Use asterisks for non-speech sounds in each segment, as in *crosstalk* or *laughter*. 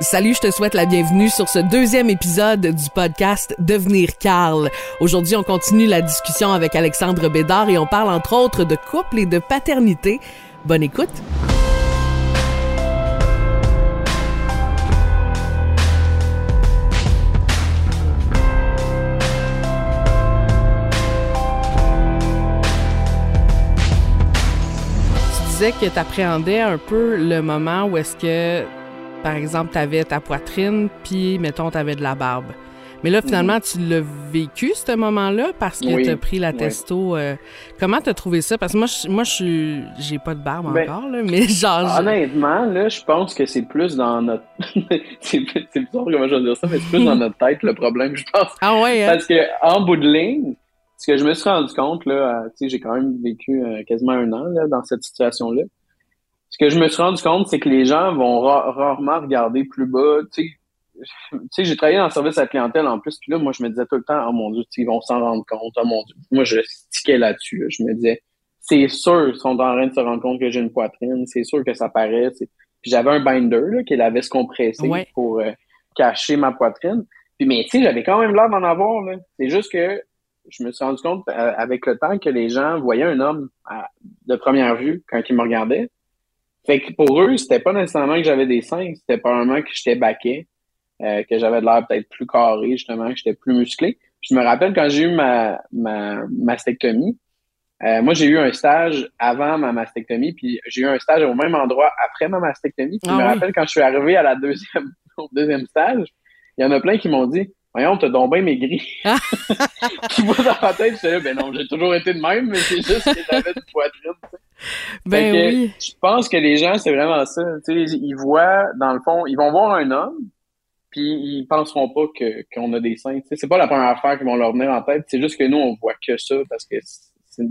Salut, je te souhaite la bienvenue sur ce deuxième épisode du podcast Devenir Carl. Aujourd'hui, on continue la discussion avec Alexandre Bédard et on parle entre autres de couple et de paternité. Bonne écoute. Tu disais que tu appréhendais un peu le moment où est-ce que par exemple, tu avais ta poitrine, puis, mettons, tu avais de la barbe. Mais là, finalement, tu l'as vécu, ce moment-là, parce que tu as pris la testo. Euh, comment tu as trouvé ça? Parce que moi, je, moi, je j'ai pas de barbe ben, encore, là, mais *laughs* genre... Honnêtement, là, je pense que c'est plus dans notre... *laughs* c'est bizarre comment je vais dire ça, mais c'est plus dans notre tête, le problème, je pense. Ah ouais? Hein? Parce que en bout de ligne, ce que je me suis rendu compte, là, tu sais, j'ai quand même vécu euh, quasiment un an, là, dans cette situation-là ce que je me suis rendu compte, c'est que les gens vont rarement regarder plus bas. Tu sais, j'ai travaillé dans le service à la clientèle en plus, puis là, moi, je me disais tout le temps, oh mon Dieu, ils vont s'en rendre compte, oh mon Dieu. Moi, je stickais là-dessus. Je me disais, c'est sûr, ils sont en train de se rendre compte que j'ai une poitrine, c'est sûr que ça paraît. Puis j'avais un binder, là, qui est la veste compressée pour euh, cacher ma poitrine. Puis, mais tu sais, j'avais quand même l'air d'en avoir, là. C'est juste que je me suis rendu compte euh, avec le temps que les gens voyaient un homme de première vue quand ils me regardaient. Fait que pour eux, c'était pas nécessairement que j'avais des seins, c'était probablement que j'étais baquet, euh, que j'avais de l'air peut-être plus carré, justement, que j'étais plus musclé. Puis je me rappelle quand j'ai eu ma, ma mastectomie, euh, moi j'ai eu un stage avant ma mastectomie, puis j'ai eu un stage au même endroit après ma mastectomie. Puis je me ah rappelle quand je suis arrivé à la deuxième, *laughs* au deuxième stage, il y en a plein qui m'ont dit Voyons, t'as donc bien maigri. Ah. *laughs* puis moi, dans ma tête, je là, ben non, j'ai toujours été de même, mais c'est juste que j'avais de poitrine. Ben oui. Je pense que les gens, c'est vraiment ça. ils voient, dans le fond, ils vont voir un homme, puis ils penseront pas que qu'on a des seins. C'est pas la première affaire qui vont leur venir en tête. C'est juste que nous, on voit que ça parce que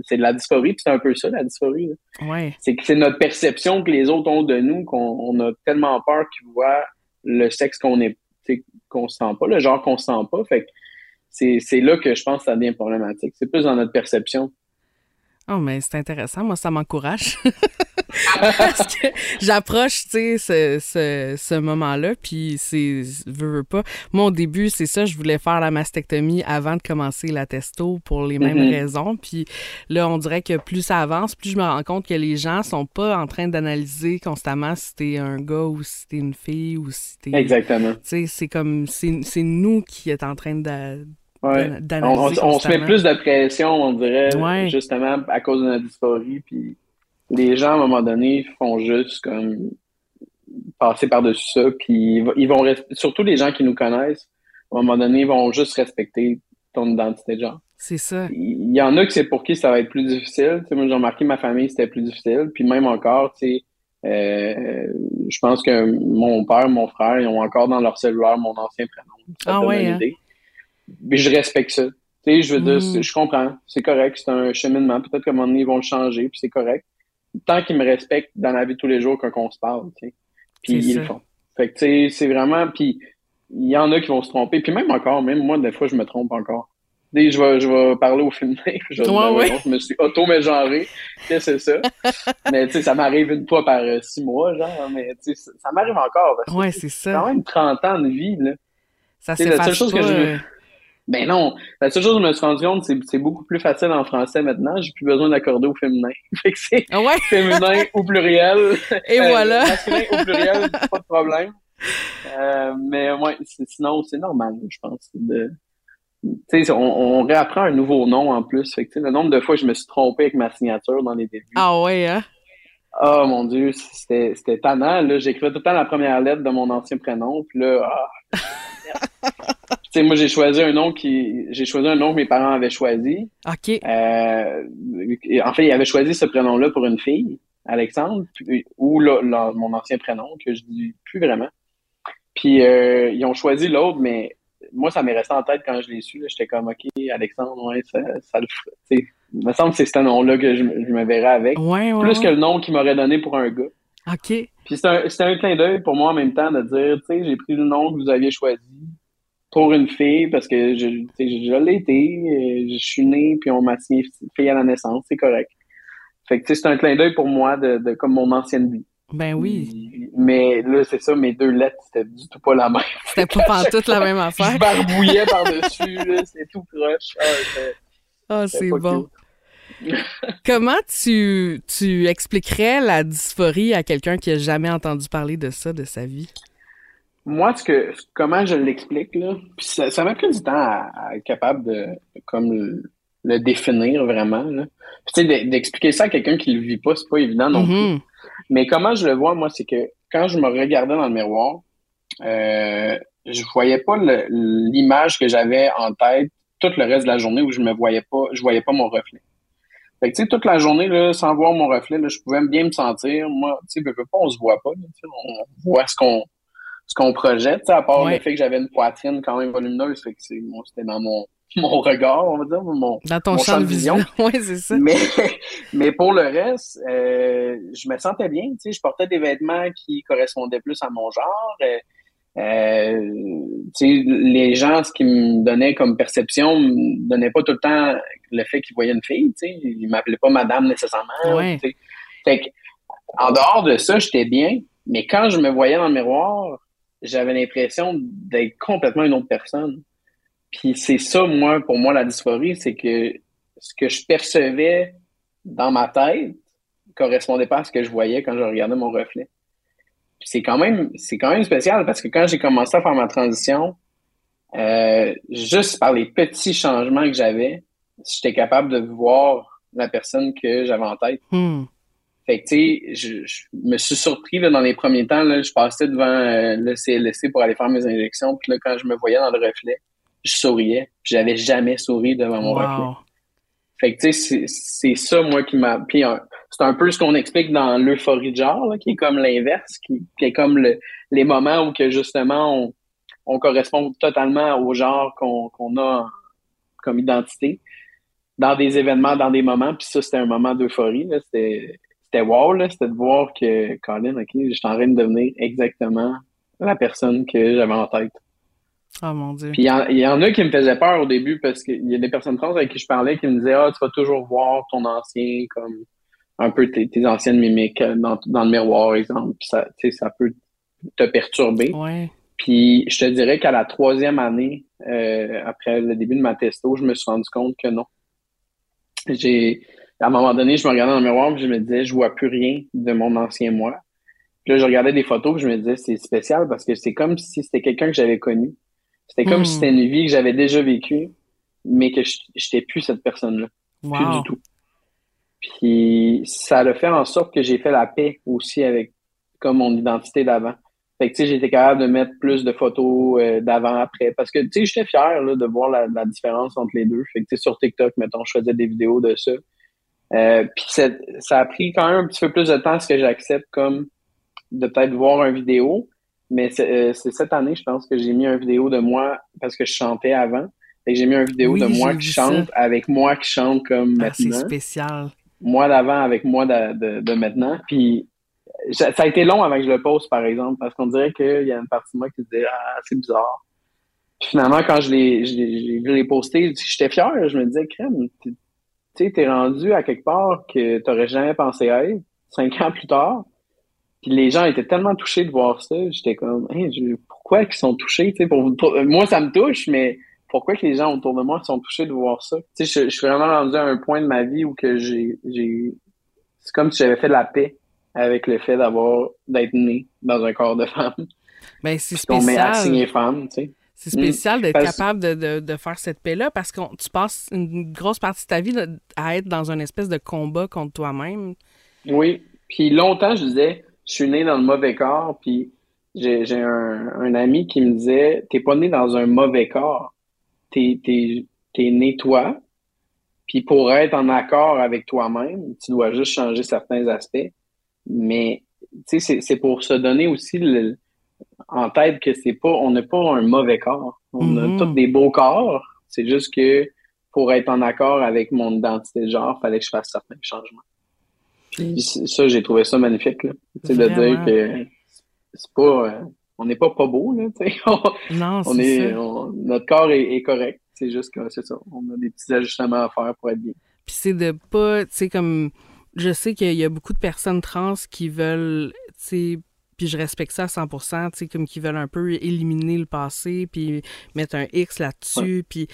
c'est de la dysphorie, puis c'est un peu ça, la dysphorie. Ouais. C'est que c'est notre perception que les autres ont de nous qu'on a tellement peur qu'ils voient le sexe qu'on est qu'on sent pas, le genre qu'on sent pas. Fait c'est là que je pense que ça devient problématique. C'est plus dans notre perception. Oh, mais c'est intéressant. Moi, ça m'encourage. *laughs* Parce que j'approche, tu sais, ce, ce, ce moment-là, puis c'est, veux, veux pas. Moi, au début, c'est ça, je voulais faire la mastectomie avant de commencer la testo pour les mêmes mm-hmm. raisons. Puis là, on dirait que plus ça avance, plus je me rends compte que les gens sont pas en train d'analyser constamment si t'es un gars ou si t'es une fille ou si t'es... Exactement. Tu sais, c'est comme, c'est nous qui est en train de Ouais. On, se met plus de pression, on dirait, justement à cause de notre dysphorie. Puis les gens, à un moment donné, font juste comme passer par-dessus ça. Puis ils vont, surtout les gens qui nous connaissent, à un moment donné, ils vont juste respecter ton identité de genre. C'est ça. Il y en a que c'est pour qui ça va être plus difficile. Moi, j'ai remarqué ma famille, c'était plus difficile. Puis même encore, tu sais, euh, je pense que mon père, mon frère, ils ont encore dans leur cellulaire mon ancien prénom. ah ouais, hein? Mais je respecte ça. Tu sais, je veux dire, mm. je comprends, c'est correct, c'est un cheminement. Peut-être qu'à un moment donné, ils vont le changer, puis c'est correct. Tant qu'ils me respectent dans la vie de tous les jours quand on se parle, tu sais. Puis ils le font. Fait que, tu sais, c'est vraiment... Puis il y en a qui vont se tromper. Puis même encore, même moi, des fois, je me trompe encore. sais, je vais, je vais parler au féminin. Je, je me suis auto-mégenré. Qu'est-ce que c'est ça? *laughs* mais tu sais, ça m'arrive une fois par euh, six mois, genre. Mais tu sais, ça, m'arrive encore. Parce ouais, c'est ça. quand même 30 ans de vie, là. Ça c'est la seule chose que je euh, ben non, la seule chose que je me suis rendu compte, c'est c'est beaucoup plus facile en français maintenant. J'ai plus besoin d'accorder au féminin. *laughs* fait que c'est ah ouais? féminin ou pluriel. *laughs* Et euh, voilà. Masculin ou pluriel, *laughs* pas de problème. Euh, mais ouais, sinon, c'est normal, je pense. De, on, on réapprend un nouveau nom en plus. Fait que, le nombre de fois que je me suis trompé avec ma signature dans les débuts. Ah ouais, hein? Oh mon Dieu, c'était tannant. J'écrivais tout le temps la première lettre de mon ancien prénom. Puis là, ah, sais, moi, j'ai choisi un nom qui, j'ai choisi un nom que mes parents avaient choisi. OK. Euh, en fait, ils avaient choisi ce prénom-là pour une fille, Alexandre, ou mon ancien prénom, que je dis plus vraiment. Puis, euh, ils ont choisi l'autre, mais moi, ça m'est resté en tête quand je l'ai su. J'étais comme, OK, Alexandre, ouais, ça, ça le Il me semble que c'est ce nom-là que je, me verrais avec. Ouais, ouais, plus que le nom qu'il m'aurait donné pour un gars. OK. Puis c'était un, un clin d'œil pour moi en même temps de dire, tu sais, j'ai pris le nom que vous aviez choisi pour une fille parce que je, je l'ai été, euh, je suis né puis on m'a signé fille à la naissance, c'est correct. Fait que c'est un clin d'œil pour moi de, de, comme mon ancienne vie. Ben oui. Mais là, c'est ça, mes deux lettres, c'était du tout pas la même. C'était pas toute la même *laughs* affaire. Je barbouillais par-dessus, c'est tout proche. Ah, oh, c'est bon. *laughs* Comment tu, tu expliquerais la dysphorie à quelqu'un qui a jamais entendu parler de ça de sa vie? Moi, ce que, comment je l'explique, là, ça, m'a pris du temps à, être capable de comme le, définir vraiment. Là. Tu sais, d'expliquer ça à quelqu'un qui le vit pas, c'est pas évident non plus. Mm-hmm. Mais comment je le vois, moi, c'est que quand je me regardais dans le miroir, euh, je voyais pas l'image que j'avais en tête tout le reste de la journée où je me voyais pas, je voyais pas mon reflet. Fait que, tu sais, toute la journée, là, sans voir mon reflet, là, je pouvais bien me sentir. Moi, tu sais, pas, on se voit pas. on voit ce qu'on ce qu'on projette, à part le fait que j'avais une poitrine quand même volumineuse. Fait que c'était dans mon, *laughs* mon regard, on va dire, mon, dans ton champ, de vision. *laughs* oui, c'est ça. Mais, *laughs* mais pour le reste, euh, je me sentais bien. Tu sais, je portais des vêtements qui correspondaient plus à mon genre. Euh, euh, les gens, ce qu'ils me donnaient comme perception, me donnaient pas tout le temps le fait qu'ils voyaient une fille. Tu sais, ils m'appelaient pas madame nécessairement. Fait que, en dehors de ça, j'étais bien. Mais quand je me voyais dans le miroir, j'avais l'impression d'être complètement une autre personne. Puis c'est ça, moi, pour moi, la dysphorie, c'est que ce que je percevais dans ma tête correspondait pas à ce que je voyais quand je regardais mon reflet c'est quand même c'est quand même spécial parce que quand j'ai commencé à faire ma transition, euh, juste par les petits changements que j'avais, j'étais capable de voir la personne que j'avais en tête. Hmm. Fait que, tu sais, je, me suis surpris là, dans les premiers temps. Là, je passais devant euh, le CLSC pour aller faire mes injections. Puis là, quand je me voyais dans le reflet, je souriais. J'avais jamais souri devant mon reflet. Fait que, tu sais, c'est ça, moi, qui m'a. Puis, c'est un peu ce qu'on explique dans l'euphorie de genre, qui est comme l'inverse, qui, est comme les moments où que justement on, correspond totalement au genre qu'on a comme identité dans des événements, dans des moments. Puis ça, c'était un moment d'euphorie. C'était wow, c'était de voir que Colin, OK, je suis en train de devenir exactement la personne que j'avais en tête. Oh mon Dieu. Puis il y, en a qui me faisaient peur au début parce qu'il y a des personnes trans avec qui je parlais qui me disaient Ah, tu vas toujours voir ton ancien comme un peu tes, anciennes mimiques euh, dans, dans, le miroir, exemple. Puis ça, ça peut te perturber. Puis je te dirais qu'à la troisième année, euh, après le début de ma testo, je me suis rendu compte que non. J'ai à un moment donné, je me regardais dans le miroir et je me disais, je vois plus rien de mon ancien moi. Puis là, je regardais des photos et je me disais, c'est spécial parce que c'est comme si c'était quelqu'un que j'avais connu. C'était comme si hmm. c'était une vie que j'avais déjà vécue, mais que je n'étais plus cette personne-là. Plus du tout. Puis ça a fait en sorte que j'ai fait la paix aussi avec comme mon identité d'avant. Fait que tu sais, j'étais capable de mettre plus de photos euh, d'avant après. Parce que tu sais, j'étais fier là, de voir la, différence entre les deux. Fait que tu sais, sur TikTok, mettons, je faisais des vidéos de ça. Euh, puis ça a pris quand même un petit peu plus de temps à ce que j'accepte comme de peut-être voir une vidéo. Mais euh, c'est cette année, je pense, que j'ai mis une vidéo de moi parce que je chantais avant. Que j'ai mis une vidéo de moi qui chante avec moi qui chante comme ah, maintenant. C'est spécial. Moi d'avant avec moi de, de, maintenant. Puis ça a été long avant que je le poste, par exemple, parce qu'on dirait qu'il y a une partie de moi qui se dit Ah, c'est bizarre. Puis finalement, quand je l'ai vu les poster, j'étais fier. Je me disais, crème, tu sais, t'es rendu à quelque part que t'aurais jamais pensé être, cinq ans plus tard. Puis les gens étaient tellement touchés de voir ça. J'étais comme, pourquoi ils sont touchés? Pour, moi, ça me touche, mais pourquoi que les gens autour de moi sont touchés de voir ça? Tu sais, je, suis vraiment rendu à un point de ma vie où que j'ai, j'ai, c'est comme si j'avais fait de la paix avec le fait d'avoir, d'être né dans un corps de femme. Ben, c'est spécial. On met femme, tu sais. C'est spécial d'être capable de, de, de, faire cette paix-là parce que tu passes une grosse partie de ta vie à être dans une espèce de combat contre toi-même. Oui. Puis longtemps, je disais, je suis né dans le mauvais corps, puis j'ai un, un, ami qui me disait T'es pas né dans un mauvais corps. T'es es, né toi. Puis pour être en accord avec toi-même, tu dois juste changer certains aspects. Mais tu sais, c'est pour se donner aussi le, en tête que c'est pas, on n'a pas un mauvais corps. On a mm-hmm. tous des beaux corps. C'est juste que pour être en accord avec mon identité de genre, fallait que je fasse certains changements ça, j'ai trouvé ça magnifique, là. de dire que c'est pas. Euh, on n'est pas pas beau, là, *laughs* non, on est, notre corps est, correct. C'est juste que c'est ça. On a des petits ajustements à faire pour être bien. Puis c'est de pas, tu sais, comme. Je sais qu'il y a beaucoup de personnes trans qui veulent, tu puis je respecte ça à 100% tu sais, comme qu'ils veulent un peu éliminer le passé, puis mettre un X là-dessus, puis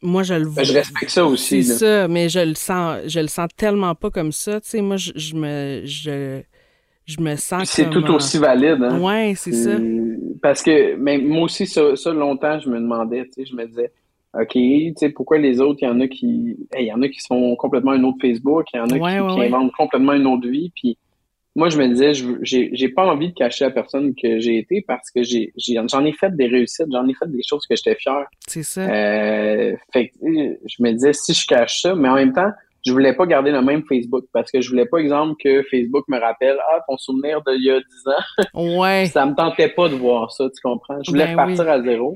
moi, je le vois. Ben, je respecte ça aussi. C'est ça, mais je le sens, je le sens tellement pas comme ça, tu sais, moi, je, je me... Je, je me sens C'est tout aussi valide. Hein? Oui, c'est ça. Parce que mais moi aussi, ça, ça, longtemps, je me demandais, tu sais, je me disais, OK, tu sais, pourquoi les autres, il y en a qui. Il y en a qui sont complètement un autre Facebook, il y en a qui, inventent complètement une autre vie. Puis moi, je me disais, j'ai, j'ai pas envie de cacher la personne que j'ai été parce que j'ai, j'en ai fait des réussites, j'en ai fait des choses que j'étais fier. C'est ça. Euh, fait que je me disais, si je cache ça, mais en même temps, je voulais pas garder le même Facebook parce que je voulais pas, exemple, que Facebook me rappelle Ah, ton souvenir d'il y a 10 ans. Ouais. *laughs* ça me tentait pas de voir ça, tu comprends? Je voulais ben partir à zéro.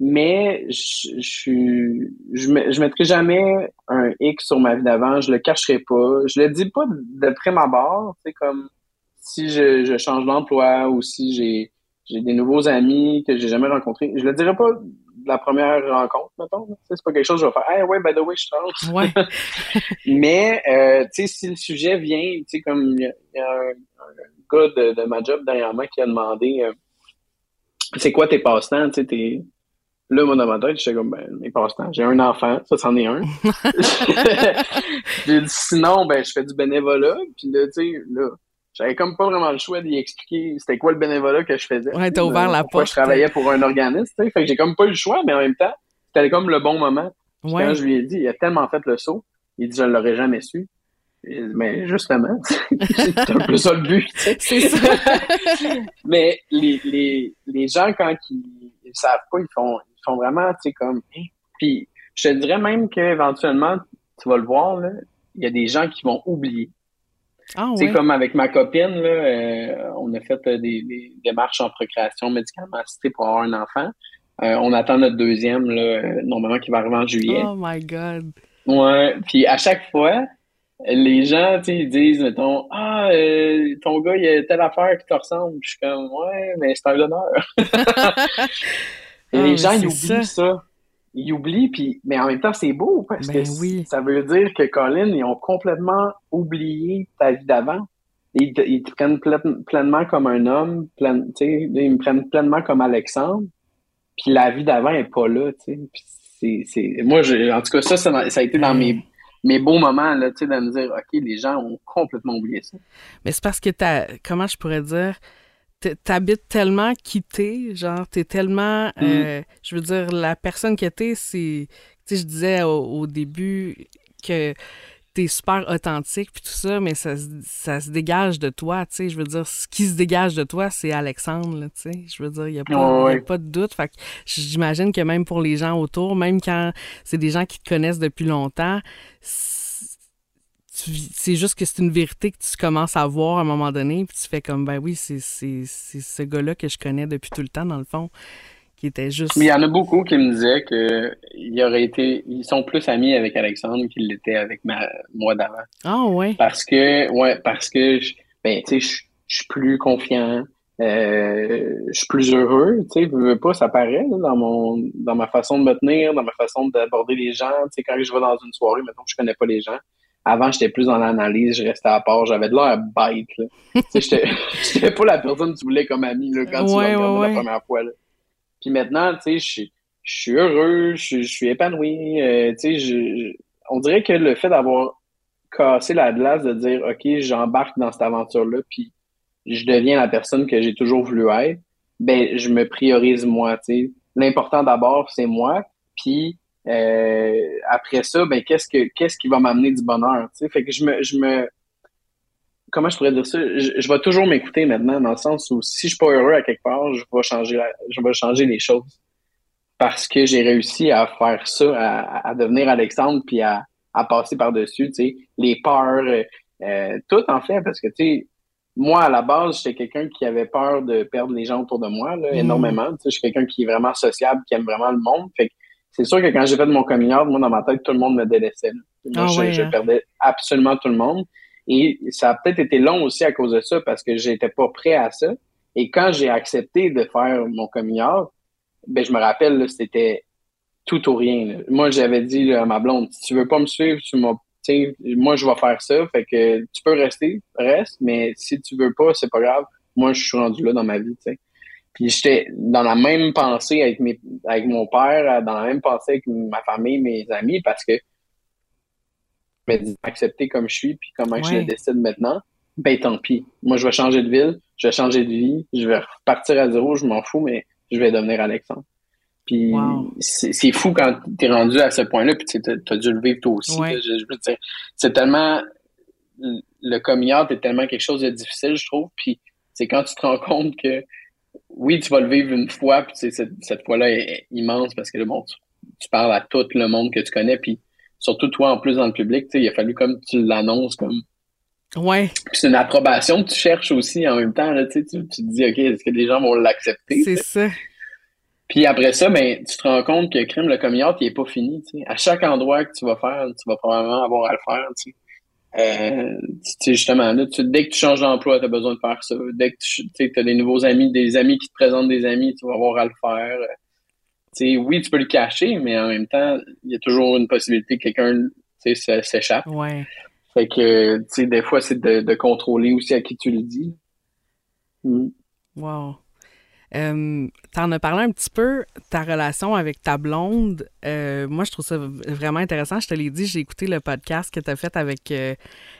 Mais je, je, je, je mettrai jamais un X sur ma vie d'avant, je le cacherai pas. Je le dis pas de prime abord, tu sais, comme si je, je change d'emploi ou si j'ai j'ai des nouveaux amis que j'ai jamais rencontrés. Je le dirais pas la première rencontre, mettons. C'est pas quelque chose que je vais faire. Hey, ouais, by the way, je change. Ouais. *laughs* Mais, euh, tu sais, si le sujet vient, tu sais, comme il y, a un, gars de, de, ma job dernièrement qui a demandé euh, c'est quoi tes passe-temps, tu sais, Là, moi, dans ma tête, j'étais comme, ben, mes passe-temps, j'ai un enfant, ça, c'en est un. *laughs* *laughs* j'ai dit, sinon, ben, je fais du bénévolat, puis là, tu sais, là, j'avais comme pas vraiment le choix d'y expliquer c'était quoi le bénévolat que je faisais. Ouais, t'as ouvert la porte. Je travaillais pour un organisme, tu sais. Fait que j'ai comme pas eu le choix, mais en même temps, c'était comme le bon moment. Ouais. Quand je lui ai dit, il a tellement fait le saut, il dit, je l'aurais jamais su. Mais justement, *laughs* c'est un peu ça le but. C'est ça. mais les, les, les gens, quand ils, ils savent pas, ils font, ils font vraiment, tu sais, comme. Hein. Puis je te dirais même qu'éventuellement, tu vas le voir, là, il y a des gens qui vont oublier. Ah, c'est comme avec ma copine, là, euh, on a fait euh, des, des, démarches en procréation médicalement assistée pour avoir un enfant. Euh, on attend notre deuxième, là, normalement, qui va arriver en juillet. Oh my God! Ouais, puis à chaque fois, les gens, tu ils disent, mettons, ah, ton gars, il a telle affaire qui te ressemble. Je suis comme, ouais, mais c'est un honneur. *laughs* *laughs* Et les ah, gens, ils oublient ça ils oublient, puis, mais en même temps, c'est beau parce ben que ça veut dire que Colin, ils ont complètement oublié ta vie d'avant. Ils, ils, te prennent pleinement comme un homme, plein, ils me prennent pleinement comme Alexandre, puis la vie d'avant est pas là. C'est, c'est, moi, en tout cas, ça, ça, a été dans mes, mes beaux moments là, de me dire, OK, les gens ont complètement oublié ça. Mais c'est parce que t'as, comment je pourrais dire, t'habites tellement quitté, genre, t'es tellement. Mm. Euh, je veux dire, la personne que t'es, c'est. Tu sais, je disais au, début que t'es super authentique puis tout ça, mais ça, ça se dégage de toi, tu sais. Je veux dire, ce qui se dégage de toi, c'est Alexandre, tu sais. Je veux dire, il n'y a, a, pas de doute. Fait que j'imagine que même pour les gens autour, même quand c'est des gens qui te connaissent depuis longtemps, c'est juste que c'est une vérité que tu commences à voir à un moment donné, puis tu fais comme, ben oui, c'est ce gars-là que je connais depuis tout le temps, dans le fond, qui était juste. Mais il y en a beaucoup qui me disaient qu'ils auraient été, ils sont plus amis avec Alexandre qu'ils l'étaient avec ma, moi d'avant. Ah, ouais. Parce que, ouais, parce que, je, ben, tu sais, je suis plus confiant. Euh, je suis plus heureux, tu sais, veux pas, ça paraît dans mon dans ma façon de me tenir, dans ma façon d'aborder les gens, tu sais, quand je vais dans une soirée, maintenant je connais pas les gens, avant, j'étais plus dans l'analyse, je restais à part, j'avais de l'air bête. *laughs* j'étais pas la personne que tu voulais comme ami là, quand tu l'as regardé la première fois. Là. Puis maintenant, tu sais, je suis heureux, je suis épanoui. Euh, tu sais, on dirait que le fait d'avoir cassé la glace, de dire OK, j'embarque dans cette aventure-là, puis je deviens la personne que j'ai toujours voulu être, ben je me priorise moi. Tu sais. L'important d'abord, c'est moi. Puis euh, après ça, ben qu'est-ce que qu'est-ce qui va m'amener du bonheur? sais? Fait que je me, je me comment je pourrais dire ça? Je, vais toujours m'écouter maintenant, dans le sens où si je suis pas heureux à quelque part, je vais changer je vais changer les choses. Parce que j'ai réussi à faire ça, à, à, devenir Alexandre, puis à, à passer par-dessus, tu sais, les peurs, euh, euh, tout en fait, parce que tu sais, moi, à la base, j'étais quelqu'un qui avait peur de perdre les gens autour de moi, là, mm. énormément. Tu sais, je suis quelqu'un qui est vraiment sociable, qui aime vraiment le monde. Fait que c'est sûr que quand j'ai fait mon coming out, moi, dans ma tête, tout le monde me délaissait. Moi, ah je, hein? perdais absolument tout le monde. Et ça a peut-être été long aussi à cause de ça, parce que j'étais pas prêt à ça. Et quand j'ai accepté de faire mon coming out, ben, je me rappelle, c'était tout ou rien. Moi, j'avais dit à ma blonde, si tu veux pas me suivre, tu m'as moi, je vais faire ça. Fait que tu peux rester, reste, mais si tu veux pas, c'est pas grave. moi, je suis rendu là dans ma vie, tu sais. Puis j'étais dans la même pensée avec mes avec mon père, dans la même pensée avec ma famille, mes amis, parce que je me accepter comme je suis, puis comment je le décide maintenant, ben tant pis. Moi, je vais changer de ville, je vais changer de vie, je vais repartir à zéro, je m'en fous, mais je vais devenir Alexandre. Puis c'est fou quand tu es rendu à ce point-là, puis tu as, dû le vivre toi aussi. C'est tellement. Le coming out est tellement quelque chose de difficile, je trouve. Puis c'est quand tu te rends compte que oui, tu vas le vivre une fois, puis cette, cette fois-là est, immense parce que bon, tu, parles à tout le monde que tu connais, puis surtout toi en plus dans le public, il a fallu comme tu l'annonces comme. Ouais. Puis c'est une approbation que tu cherches aussi en même temps. Là, tu, tu te dis, OK, est-ce que les gens vont l'accepter? C'est ça. Puis après ça, ben, tu te rends compte que crime, le coming out, il est pas fini. sais. À chaque endroit que tu vas faire, tu vas probablement avoir à le faire. sais. Euh, justement, là, tu, dès que tu changes d'emploi, tu as besoin de faire ça. Dès que tu as des nouveaux amis, des amis qui te présentent des amis, tu vas avoir à le faire. sais, oui, tu peux le cacher, mais en même temps, il y a toujours une possibilité que quelqu'un s'échappe. Ouais. Fait que, tu sais, des fois, c'est de, de, contrôler aussi à qui tu le dis. Mm. Wow. Euh, tu en as parlé un petit peu, ta relation avec ta blonde. Euh, moi, je trouve ça vraiment intéressant. Je te l'ai dit, j'ai écouté le podcast que tu as fait avec euh,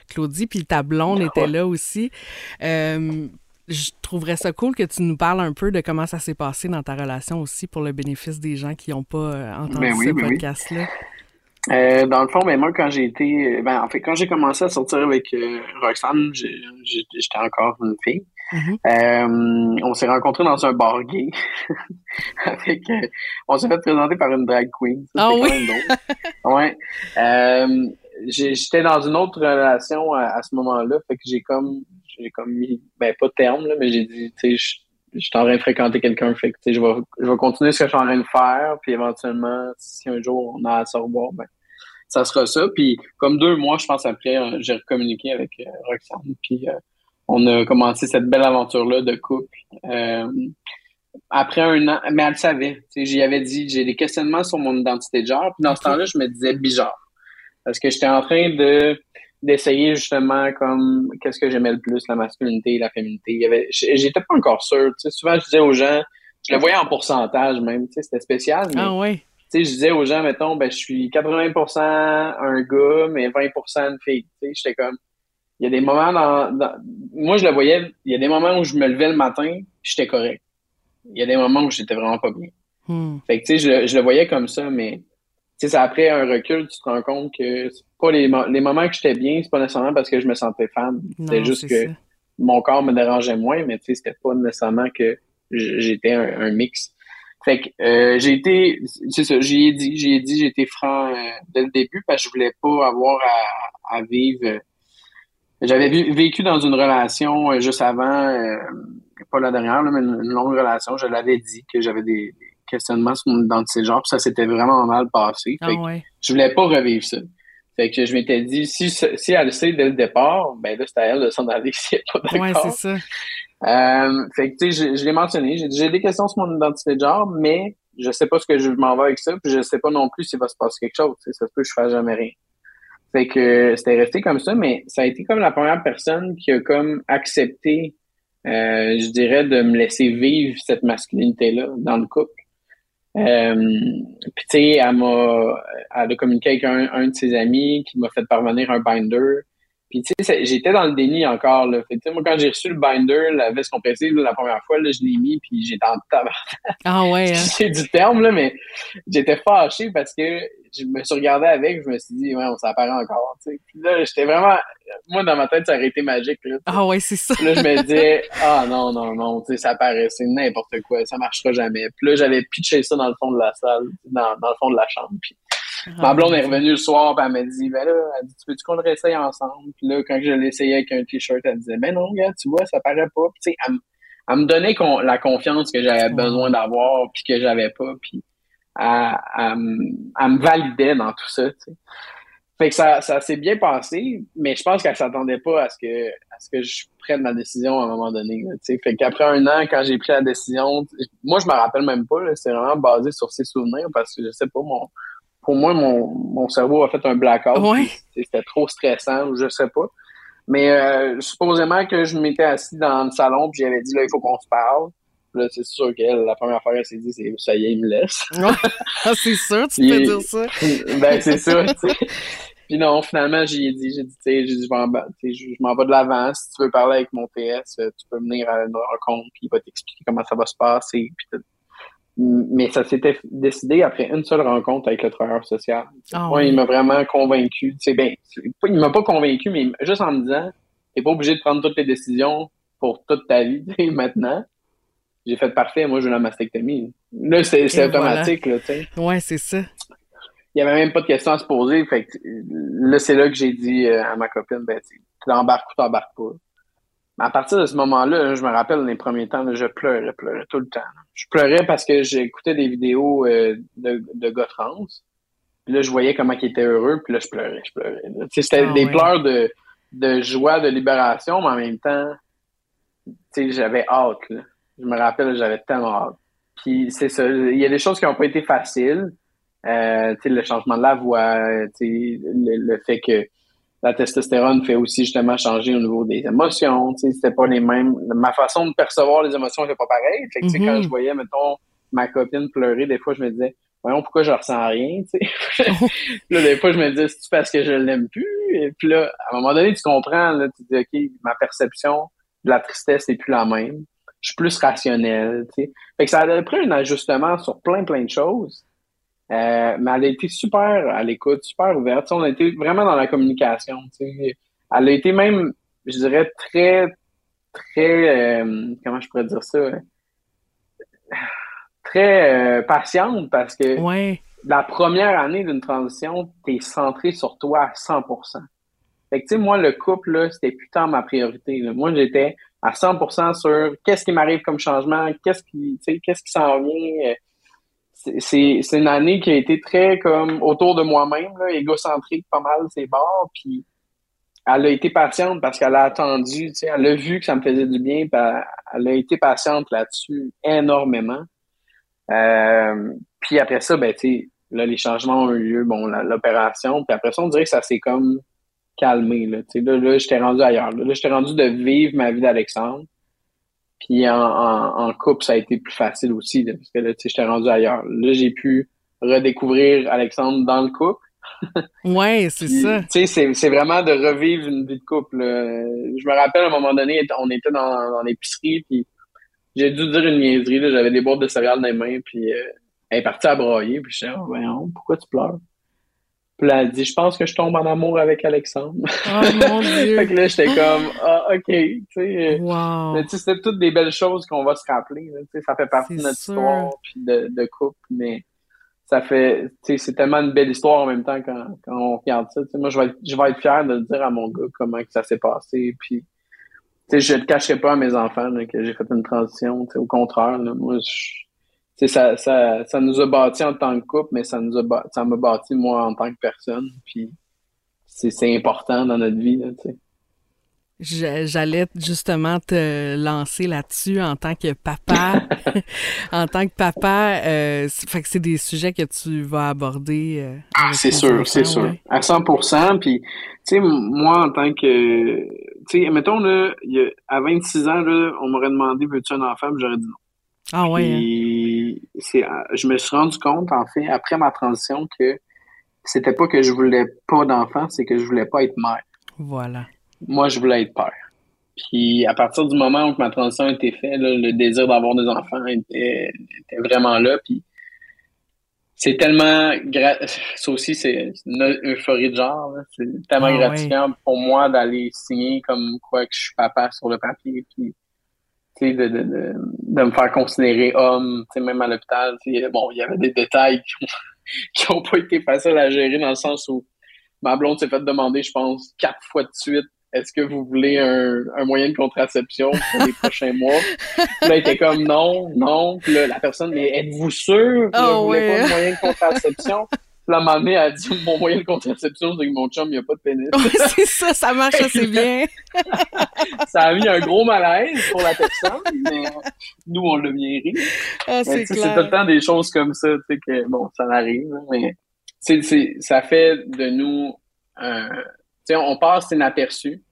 Claudie, puis ta blonde était là aussi. je trouverais ça cool que tu nous parles un peu de comment ça s'est passé dans ta relation aussi pour le bénéfice des gens qui n'ont pas entendu ben ce ben podcast-là. dans le fond, ben moi, quand j'ai été, ben en fait, quand j'ai commencé à sortir avec Roxane, j'étais encore une fille. Mm-hmm. Euh, on s'est rencontrés dans un bar gay. *laughs* Avec, euh, on s'est fait présenter par une drag queen. Ah oui? ouais. Euh, j'étais dans une autre relation à, ce moment-là. Fait que j'ai comme, j'ai comme mis, ben pas de terme, là, mais j'ai dit, tu sais, je suis en train de fréquenter quelqu'un. Fait que, tu sais, je vais, je vais continuer ce que je suis en train de faire. Puis éventuellement, si un jour on a à se revoir, ben, ça sera ça. Puis comme deux mois, je pense après, j'ai recommuniqué avec Roxane. Puis on a commencé cette belle aventure-là de couple. Euh, après un an, mais elle savait. J'y avais dit, j'ai des questionnements sur mon identité de genre. Puis dans ce temps-là, je me disais bizarre. Parce que j'étais en train de d'essayer justement comme qu'est-ce que j'aimais le plus, la masculinité, la féminité. Il y avait, j'étais pas encore sûr. Souvent, je disais aux gens, je le voyais en pourcentage même. C'était spécial. Mais, ah oui. Je disais aux gens, mettons, ben, je suis 80% un gars, mais 20% une fille. J'étais comme, il y a des moments dans, Moi, je le voyais, il y a des moments où je me levais le matin, j'étais correct. Il y a des moments où j'étais vraiment pas bien. Hmm. Fait que, tu sais, je, le voyais comme ça, mais, tu sais, après un recul, tu te rends compte que c'est pas les, les moments que j'étais bien, c'est pas nécessairement parce que je me sentais femme. C'était juste que mon corps me dérangeait moins, mais, tu sais, c'était pas nécessairement que j'étais un, mix. Fait que euh, j'ai été, c'est ça, j'y ai dit, j'ai dit, j'ai été franc euh, dès le début parce que je voulais pas avoir à, à vivre j'avais vécu dans une relation euh, juste avant, euh, pas la dernière, mais une, longue relation. Je l'avais dit que j'avais des, questionnements sur mon identité de genre, puis ça s'était vraiment mal passé. Ah je voulais pas revivre ça. Fait que je m'étais dit, si, si elle le sait dès le départ, ben là, c'est à elle de s'en aller *laughs* si elle n'est pas d'accord. Ouais, c'est ça. Euh, fait que, tu sais, je, l'ai mentionné. J'ai j'ai des questions sur mon identité de genre, mais je sais pas ce que je m'en vais avec ça, puis je sais pas non plus s'il va se passer quelque chose. Ça se peut que je fasse jamais rien. Fait que c'était resté comme ça, mais ça a été comme la première personne qui a comme accepté, euh, je dirais, de me laisser vivre cette masculinité-là dans le couple. Euh, puis tu sais, elle m'a, elle a communiqué avec un, de ses amis qui m'a fait parvenir un binder. Puis tu sais, j'étais dans le déni encore. Là. Fait moi, quand j'ai reçu le binder, la veste compressive, la première fois, là, je l'ai mis, puis j'étais en tabac. Ah ouais. Hein? *laughs* C'est du terme, là, mais j'étais fâché parce que je me suis regardé avec, je me suis dit, ouais, on s'apparaît encore. Puis là, j'étais vraiment. Moi, dans ma tête, ça aurait été magique. Là, ah ouais, c'est ça. là, je me *laughs* disais, ah non, non, non, tu sais, ça n'importe quoi, ça marchera jamais. Puis là, j'avais pitché ça dans le fond de la salle, dans, dans le fond de la chambre. Puis ma blonde est revenue le soir, puis elle m'a dit, ben là, elle dit, tu veux-tu qu'on le réessaye ensemble? Puis là, quand je essayé avec un t-shirt, elle disait, ben non, gars, tu vois, ça paraît pas. Puis tu sais, elle, me donnait la confiance que j'avais besoin d'avoir, puis que j'avais pas. Puis elle, me validait dans tout ça. Fait que ça, ça s'est bien passé, mais je pense qu'elle s'attendait pas à ce que à ce que je prenne ma décision à un moment donné. fait qu'après un an, quand j'ai pris la décision, moi je me rappelle même pas, c'est vraiment basé sur ses souvenirs parce que je sais pas, mon pour moi, mon, mon cerveau a fait un blackout. C'était trop stressant, je sais pas. Mais euh, supposément que je m'étais assis dans le salon puis j'avais dit là, il faut qu'on se parle. Là, c'est sûr que la première fois, elle s'est dit, c'est ça y est, il me laisse. *laughs* Ah, c'est sûr, tu peux dire ça. *laughs* ben, c'est tu sais. Puis non, finalement, j'ai dit, j'ai dit, tu sais, je m'en vais de l'avant. Si tu veux parler avec mon TS, tu peux venir à une rencontre, puis il va t'expliquer comment ça va se passer. Puis mais ça s'était décidé après une seule rencontre avec le travailleur social. Ah Moi, il m'a vraiment convaincu. Ben, il m'a pas convaincu, mais juste en me disant, t'es pas obligé de prendre toutes les décisions pour toute ta vie *laughs* maintenant. J'ai fait parfait, moi, je veux la mastectomie. Là, c'est automatique, là, tu sais. Ouais, c'est ça. Il y avait même pas de questions à se poser. Fait là, c'est là que j'ai dit euh, à ma copine, ben, tu t'embarques ou t'embarques pas à partir de ce moment-là, je me rappelle les premiers temps, je pleurais, pleurais tout le temps. Je pleurais parce que j'écoutais des vidéos euh, de, de gars trans. Puis là, je voyais comment ils étaient heureux, puis là, je pleurais, je pleurais. C'était ah des pleurs de, de joie, de libération, mais en même temps, j'avais hâte. Je me rappelle, j'avais tellement hâte. Puis c'est ça, il y a des choses qui n'ont pas été faciles. Euh, le changement de la voix, le, le fait que la testostérone fait aussi justement changer au niveau des émotions. Tu sais, c'était pas les mêmes. Ma façon de percevoir les émotions n'était pas pareille. Fait que, quand mm-hmm. je voyais, mettons, ma copine pleurer, des fois, je me disais, voyons, pourquoi je ressens rien, tu sais. *laughs* là, des fois, je me disais, c'est parce que je l'aime plus? Et puis là, à un moment donné, tu comprends, là, tu dis, OK, ma perception de la tristesse n'est plus la même. Je suis plus rationnel. Fait que ça a pris un ajustement sur plein, plein de choses. Euh, mais elle a été super à l'écoute, super ouverte. on a été vraiment dans la communication. Elle a été même, je dirais, très, très, euh, comment je pourrais dire ça? Très euh, patiente parce que la première année d'une transition, tu es centré sur toi à 100%. Fait que, tu sais, moi, le couple, c'était putain ma priorité. Moi, j'étais à 100% sur qu'est-ce qui m'arrive comme changement, qu'est-ce qui, qu'est-ce qui s'en vient, c'est une année qui a été très comme autour de moi-même, égocentrique pas mal, c'est bords. Puis elle a été patiente parce qu'elle a attendu, elle a vu que ça me faisait du bien, puis elle, a été patiente là-dessus énormément. Euh, puis après ça, ben, les changements ont eu lieu, bon, l'opération, puis après ça, on dirait que ça s'est comme calmé, là, là, là j'étais rendu ailleurs, là, là j'étais rendu de vivre ma vie d'Alexandre, puis en, en, couple, ça a été plus facile aussi, parce que là, tu sais, j'étais rendu ailleurs. Là, j'ai pu redécouvrir Alexandre dans le couple. *laughs* ouais, c'est ça. Tu sais, c'est vraiment de revivre une vie de couple. Je me rappelle, à un moment donné, on était dans, dans l'épicerie, puis j'ai dû dire une niaiserie. J'avais des boîtes de céréales dans les mains, puis euh, elle est partie à broyer. Puis je disais, oh, voyons, pourquoi tu pleures? Puis là, elle dit, je pense que je tombe en amour avec Alexandre. Oh mon *laughs* Dieu! fait que là, j'étais comme, *gasps* ah, OK, tu sais. Wow. Mais tu sais, c'était toutes des belles choses qu'on va se rappeler. Tu sais, ça fait partie de notre histoire puis de, de, couple, mais ça fait, tu sais, c'est tellement une belle histoire en même temps quand, quand on regarde ça. Tu sais, moi, je vais, être, je vais être fier de dire à mon gars comment que ça s'est passé. Puis, tu sais, je ne cacherai pas à mes enfants que j'ai fait une transition. Tu sais, au contraire, là, moi, je ça, ça, ça nous a bâti en tant que couple, mais ça nous a ça m'a bâti moi en tant que personne. Puis c'est important dans notre vie. Là, J'allais justement te lancer là-dessus en tant que papa. *laughs* *laughs* en tant que papa, euh, fait que c'est des sujets que tu vas aborder. Euh, ah, c'est sûr, c'est sûr. À 100 Puis, tu sais, moi, en tant que. Tu sais, mettons, là, à 26 ans, là, on m'aurait demandé veux-tu un enfant? J'aurais dit non. Ah ouais. Hein. c'est, je me suis rendu compte, en fait, après ma transition, que c'était pas que je voulais pas d'enfants, c'est que je voulais pas être mère. Voilà. Moi, je voulais être père. Puis à partir du moment où ma transition a été faite, le désir d'avoir des enfants était, vraiment là. Puis c'est tellement ça aussi c'est une euphorie de genre. C'est tellement ah gratifiant pour moi d'aller signer comme quoi que je suis papa sur le papier. Puis de, de, de, de, me faire considérer homme, même à l'hôpital. Bon, il y avait des détails qui n'ont *laughs* pas été faciles à gérer dans le sens où ma blonde s'est fait demander, je pense, quatre fois de suite est-ce que vous voulez un, un, moyen de contraception pour les *laughs* prochains mois? Puis là, il était comme non, non. Puis là, la personne, mais êtes-vous sûr que vous voulez pas de moyen de contraception? La maman a dit mon moyen de contraception, c'est que mon chum, il n'y a pas de pénis. c'est ça, ça marche assez bien. *laughs* ça a mis un gros malaise pour la personne, mais nous, on l'a bien ri. Ah, c'est tout le temps des choses comme ça, tu sais, que bon, ça arrive, mais c'est, ça fait de nous, euh, tu sais, on passe inaperçu.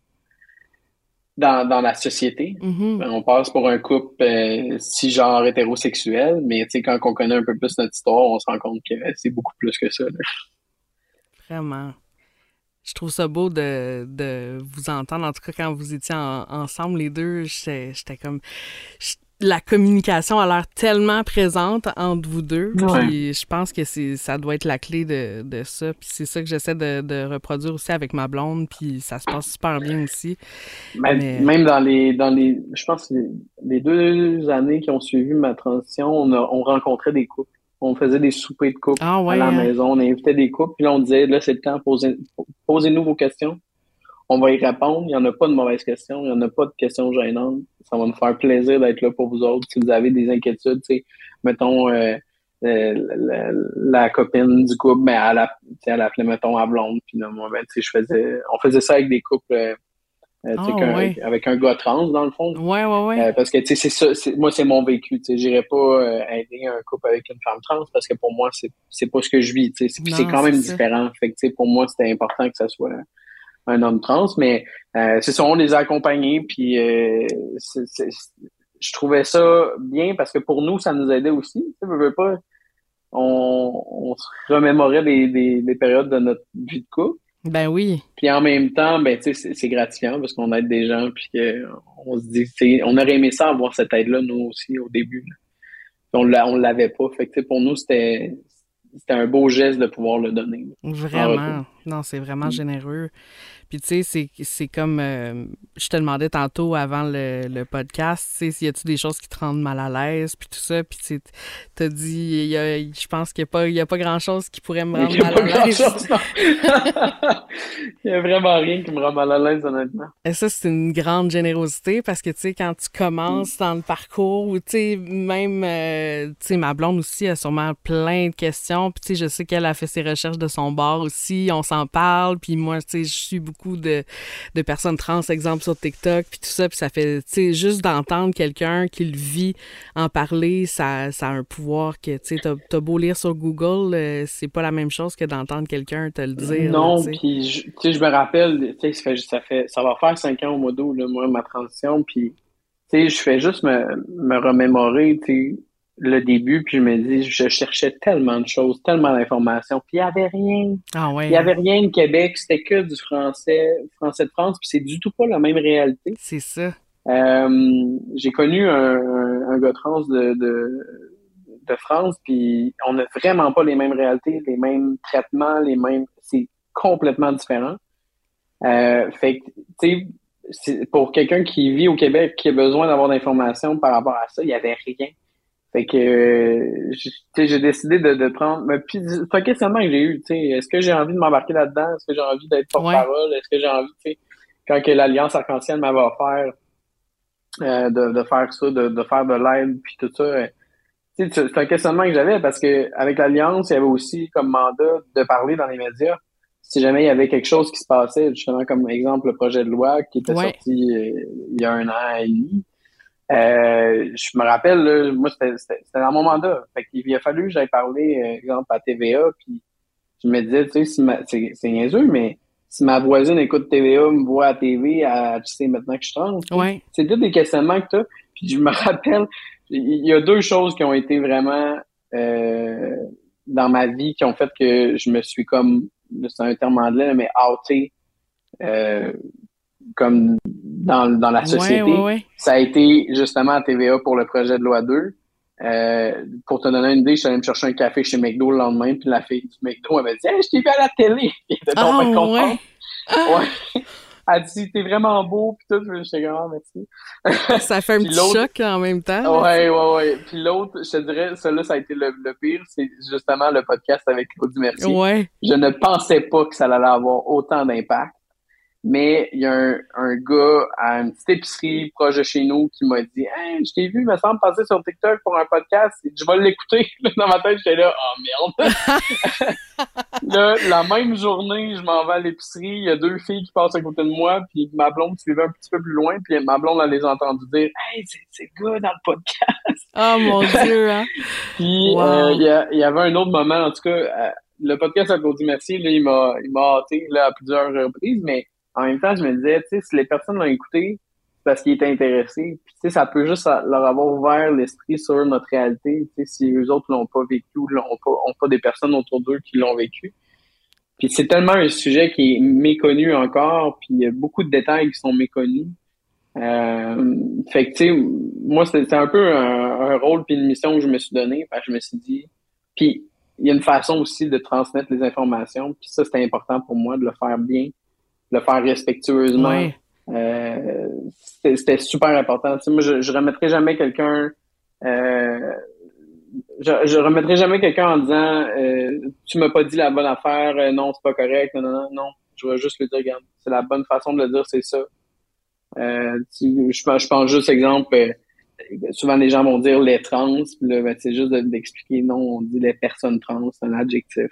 Dans, dans la société. Mhm. On passe pour un couple euh, si genre hétérosexuel, mais tu sais, quand on connaît un peu plus notre histoire, on se rend compte que c'est beaucoup plus que ça. là. Vraiment. Je trouve ça beau de, de vous entendre. En tout cas, quand vous étiez en- ensemble, les deux, j'étais comme. La communication a l'air tellement présente entre vous deux. Ouais. Puis je pense que c'est ça doit être la clé de, de ça. Puis c'est ça que j'essaie de, de reproduire aussi avec ma blonde. Puis ça se passe super bien aussi. Mais- Même dans les, dans les, je pense, les, les deux années qui ont suivi ma transition, on, a, on rencontrait des couples. On faisait des soupers de couples Ah ouais, à la hein? maison. On invitait des couples, puis là, on disait, là, c'est le temps, posez, posez-nous vos questions. On va y répondre. Il n'y en a pas de mauvaises questions. Il n'y en a pas de questions gênantes. Ça va nous faire plaisir d'être là pour vous autres. Si vous avez des inquiétudes, mettons, euh, euh, la, la copine du couple, ben, elle, elle appelait, mettons, à blonde. Puis là, moi, ben, je faisais, on faisait ça avec des couples, euh, euh, Ah, ouais. avec un gars trans, dans le fond. Ouais, ouais, ouais. Euh, parce que, c'est ça, moi, c'est mon vécu, sais, j'irais pas euh, aider un couple avec une femme trans parce que pour moi, c'est, c'est pas ce que je vis, c'est, quand même ça. différent. Fait que, pour moi, c'était important que ça soit un homme trans, mais euh, c'est ça, on les a accompagnés, puis euh, je trouvais ça bien parce que pour nous, ça nous aidait aussi, tu sais, veux, veux pas, on, on se remémorait des, des, des périodes de notre vie de couple, Ben oui. puis en même temps, ben, tu sais, c'est gratifiant parce qu'on aide des gens, puis on se dit, on aurait aimé ça avoir cette aide-là, nous aussi, au début. là. On l'a- on l'avait pas. Fait que, pour nous, c'était c'était un beau geste de pouvoir le donner. Vraiment. Non, c'est vraiment Mm. généreux. Puis tu sais, c'est- c'est comme euh, je te demandais tantôt avant le, le podcast, tu sais, s'il y a-tu des choses qui te rendent mal à l'aise, puis tout ça, puis tu t'as dit, y a- je pense qu'il n'y a pas, il y a pas grand-chose qui pourrait me rendre mal à l'aise. *laughs* Il y a vraiment rien qui me rend mal à l'aise, honnêtement. Et ça, c'est une grande générosité parce que, tu sais, quand tu commences dans le parcours, ou tu sais, même, euh, tu sais, ma blonde aussi a sûrement plein de questions. Puis, tu sais, je sais qu'elle a fait ses recherches de son bord aussi. On s'en parle. Puis, moi, tu sais, je suis beaucoup de, de personnes trans, exemple, sur TikTok, puis tout ça. Puis, ça fait, tu sais, juste d'entendre quelqu'un qui le vit en parler, ça, ça a un pouvoir que, tu sais, t'as t'as beau lire sur Google, euh, c'est pas la même chose que d'entendre quelqu'un te le dire. Non, puis je- tu sais, je me rappelle, tu sais, ça fait, ça fait, ça va faire cinq ans au mois d'août, là, moi, ma transition, puis tu sais, je fais juste me, me remémorer, tu sais, le début, puis je me dis, je cherchais tellement de choses, tellement d'informations, puis il y avait rien. Ah ouais. Il y avait rien de Québec, c'était que du français, français de France, puis c'est du tout pas la même réalité. C'est ça. Euh, j'ai connu un, un, un gars trans de, de, de France, puis on n'a vraiment pas les mêmes réalités, les mêmes traitements, les mêmes. C'est complètement différent. Euh, fait que, tu sais, pour quelqu'un qui vit au Québec, qui a besoin d'avoir d'informations par rapport à ça, il n'y avait rien. Fait que, euh, j'ai décidé de, de prendre. Mais puis, c'est un questionnement que j'ai eu, tu sais, est-ce que j'ai envie de m'embarquer là-dedans? Est-ce que j'ai envie d'être porte-parole? Est-ce que j'ai envie, tu sais, quand que l'Alliance Arc-en-Ciel m'avait offert euh, de, de faire ça, de, de faire de l'aide, puis tout ça. euh, c'est c'est un questionnement que j'avais parce que avec l'Alliance, il y avait aussi comme mandat de parler dans les médias si jamais il y avait quelque chose qui se passait, justement comme exemple le projet de loi qui était Ouais. sorti euh, il y a un an et demi. Euh, je me rappelle, là, moi, c'était dans mon mandat. Fait qu'il a fallu que j'aille parler, euh, exemple, à TVA, puis je me disais, tu sais, si c'est niaiseux, mais si ma voisine écoute TVA, me voit à TV, elle, tu sais maintenant que je Ouais. c'est tous des questionnements que tu as. Puis je me *laughs* rappelle, il y a deux choses qui ont été vraiment euh, dans ma vie qui ont fait que je me suis comme, c'est un terme anglais, mais outé euh, comme dans, dans la société. Ouais, ouais. Ça a été justement à TVA pour le projet de loi 2. Euh, pour te donner une idée, je suis allé me chercher un café chez McDo le lendemain, puis la fille du McDo elle m'a dit Hey, je t'ai vu à la télé! *laughs* Elle était Ah, tombée contente. ouais. Ouais. Elle dit T'es vraiment beau, puis tout. J'étais comme Ah, merci. *laughs* Ça fait un petit choc en même temps. Ouais, ouais, ouais. Puis l'autre, je te dirais, celui-là, ça a été le, le pire, c'est justement le podcast avec Claudie Mercier. Ouais. Je ne pensais pas que ça allait avoir autant d'impact. Mais il y a un, un gars à une petite épicerie proche de chez nous qui m'a dit Hey, je t'ai vu, me semble, passer sur TikTok pour un podcast. Et je vais l'écouter. *laughs* Dans ma tête, j'étais là, oh merde. *laughs* là, la même journée, je m'en vais à l'épicerie. Il y a deux filles qui passent à côté de moi, puis ma blonde suivait un petit peu plus loin, puis ma blonde, elle les a entendues dire Hey, c'est c'est le gars dans le podcast. Oh mon *laughs* Dieu, hein? Puis Wow. euh, il y, a- il y avait un autre moment, en tout cas, euh, le podcast à Claudie Mercier, là, il m'a il m'a hâté là, à plusieurs reprises, mais en même temps, je me disais, tu sais, si les personnes l'ont écouté, parce qu'ils étaient intéressés. Puis, tu sais, ça peut juste leur avoir ouvert l'esprit sur notre réalité. Tu sais, si eux autres l'ont pas vécu ou n'ont pas, ont pas des personnes autour d'eux qui l'ont vécu. Puis c'est tellement un sujet qui est méconnu encore, puis il y a beaucoup de détails qui sont méconnus. Euh, fait que, tu sais, moi, c'était un peu un, rôle puis une mission que je me suis donné. je me suis dit... Puis il y a une façon aussi de transmettre les informations. Puis ça, c'était important pour moi de le faire bien, le faire respectueusement. Euh, c'était super important. moi, je, je remettrai jamais quelqu'un. Euh, je, je remettrai jamais quelqu'un en disant euh, tu m'as pas dit la bonne affaire, euh, non, c'est pas correct, non, non, non, non. Je vais juste le dire, regarde, c'est la bonne façon de le dire, c'est ça. Euh, tu, je, je pense juste exemple, euh, souvent les gens vont dire les trans, ben, c'est juste d'expliquer non, on dit les personnes trans, c'est un adjectif.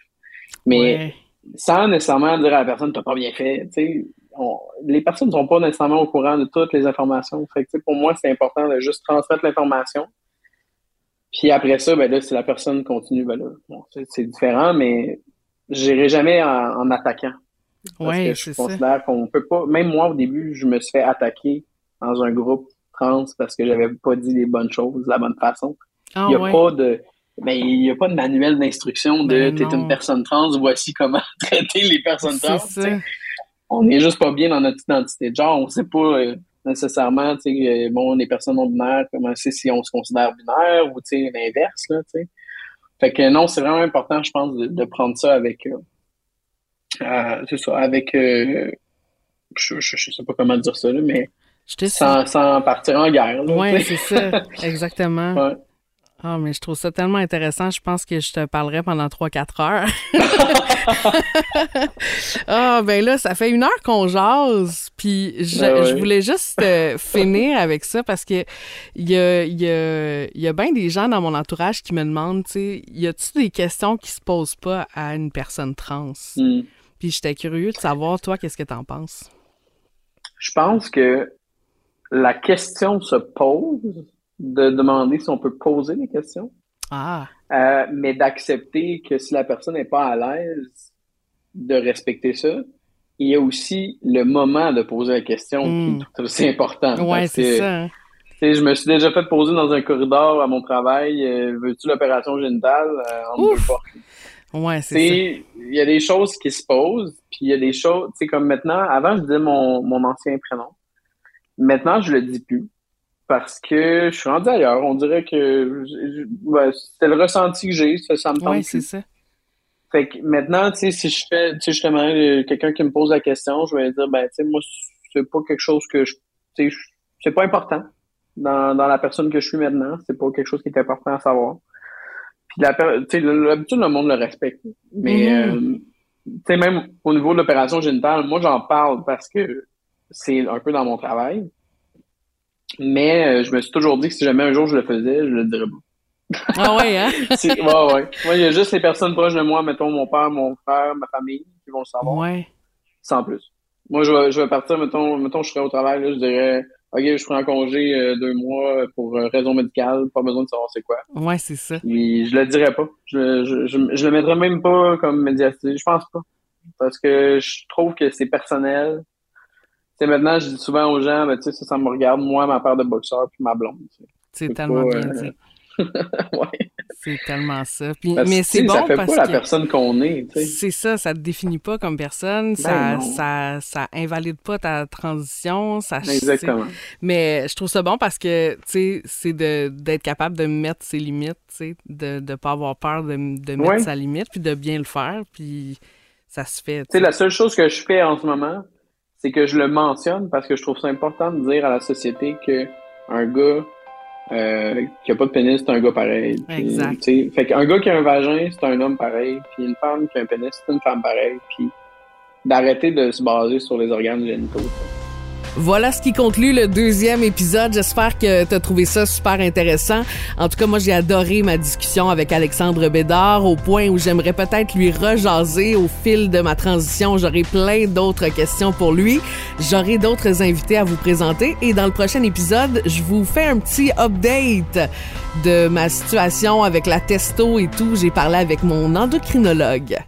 Mais sans nécessairement dire à la personne t'as pas bien fait, les personnes ne sont pas nécessairement au courant de toutes les informations. Fait que, pour moi, c'est important de juste transmettre l'information. Puis après ça, ben là, si la personne continue, ben là, c'est différent, mais j'irai jamais en, attaquant. Parce que je considère qu'on peut pas. Même moi, au début, je me suis fait attaquer dans un groupe trans parce que j'avais pas dit les bonnes choses de la bonne façon. Ah il n'y a pas de. Mais ben, il n'y a pas de manuel d'instruction de ben t'es une personne trans, voici comment *laughs* traiter les personnes trans on n'est juste pas bien dans notre identité de genre. On sait pas euh, nécessairement, tu sais, euh, bon, les personnes non binaires, comment c'est si on se considère binaire ou, l'inverse, là, tu sais. Fait que non, c'est vraiment important, je pense, de, prendre ça avec, euh, euh c'est ça, avec, je, je, sais pas comment dire ça, là, mais sans, sans, partir en guerre. Oui, c'est ça, *laughs* exactement. Ouais. Ah, mais je trouve ça tellement intéressant. Je pense que je te parlerai pendant 3-4 heures. *laughs* *laughs* ah, ben là, ça fait une heure qu'on jase. Puis je, ben voulais juste euh, finir avec ça parce que il y a, y, a, y a bien des gens dans mon entourage qui me demandent, tu sais, y a-tu des questions qui se posent pas à une personne trans? Hmm. Puis j'étais curieux de savoir, toi, qu'est-ce que tu en penses? Je pense que la question se pose de demander si on peut poser des questions. Ah. Euh, mais d'accepter que si la personne n'est pas à l'aise, de respecter ça. Il y a aussi le moment de poser la question qui hmm. est aussi important. Oui, c'est ça. Hein. Je me suis déjà fait poser dans un corridor à mon travail euh, Veux-tu l'opération génitale? Euh, en deux Ouais, c'est ça. Il y a des choses qui se posent, puis il y a des choses, tu sais, comme maintenant, avant, je disais mon, mon ancien prénom. Maintenant, je le dis plus parce que je suis rendu ailleurs. On dirait que c'est le ressenti que j'ai, ça, ça me tente. Oui, c'est ça. Fait que maintenant, tu sais, si je fais, tu sais, justement, quelqu'un qui me pose la question, je vais dire, ben, tu sais, moi, c'est pas quelque chose que je, tu sais, c'est pas important dans, dans la personne que je suis maintenant. C'est pas quelque chose qui est important à savoir. Puis la, tu sais, l'habitude, le monde le respecte. Mais, mm-hmm. euh, tu sais, même au niveau de l'opération génitale, moi, j'en parle parce que c'est un peu dans mon travail. Mais euh, je me suis toujours dit que si jamais un jour je le faisais, je le dirais pas. Ah ouais, hein? *laughs* ouais, ouais. Moi, il y a juste les personnes proches de moi, mettons mon père, mon frère, ma famille, qui vont le savoir. Ouais. Sans plus. Moi, je vais, je vais partir, mettons, mettons, je serais au travail, là, je dirais, OK, je prends un congé euh, deux mois pour euh, raison médicale, pas besoin de savoir c'est quoi. Ouais, c'est ça. Puis, je le dirais pas. Je, je, je, je le mettrais même pas comme médiatique. Je pense pas. Parce que je trouve que c'est personnel sais, maintenant, je dis souvent aux gens, ben, tu sais, ça, ça me regarde, moi, ma paire de boxeur, puis ma blonde. C'est tellement bien euh, dit. *laughs* ouais. C'est tellement ça. Puis, mais c'est bon ça fait parce pas la personne qu'on est. C'est ça, ça te définit pas comme personne, ben ça, ça, ça invalide pas ta transition. Ça, Exactement. Mais je trouve ça bon parce que, c'est d'être capable de mettre ses limites, de ne pas avoir peur de, de mettre sa limite, puis de bien le faire, puis ça se fait. Tu sais, la seule chose que je fais en ce moment, c'est que je le mentionne parce que je trouve ça important de dire à la société que un gars euh, qui a pas de pénis, c'est un gars pareil. exact. Fait qu'un gars qui a un vagin, c'est un homme pareil. Puis une femme qui a un pénis, c'est une femme pareille. Puis d'arrêter de se baser sur les organes génitaux. Voilà ce qui conclut le deuxième épisode. J'espère que tu as trouvé ça super intéressant. En tout cas, moi, j'ai adoré ma discussion avec Alexandre Bédard au point où j'aimerais peut-être lui rejaser au fil de ma transition. J'aurai plein d'autres questions pour lui. J'aurai d'autres invités à vous présenter et dans le prochain épisode, je vous fais un petit update de ma situation avec la testo et tout. J'ai parlé avec mon endocrinologue.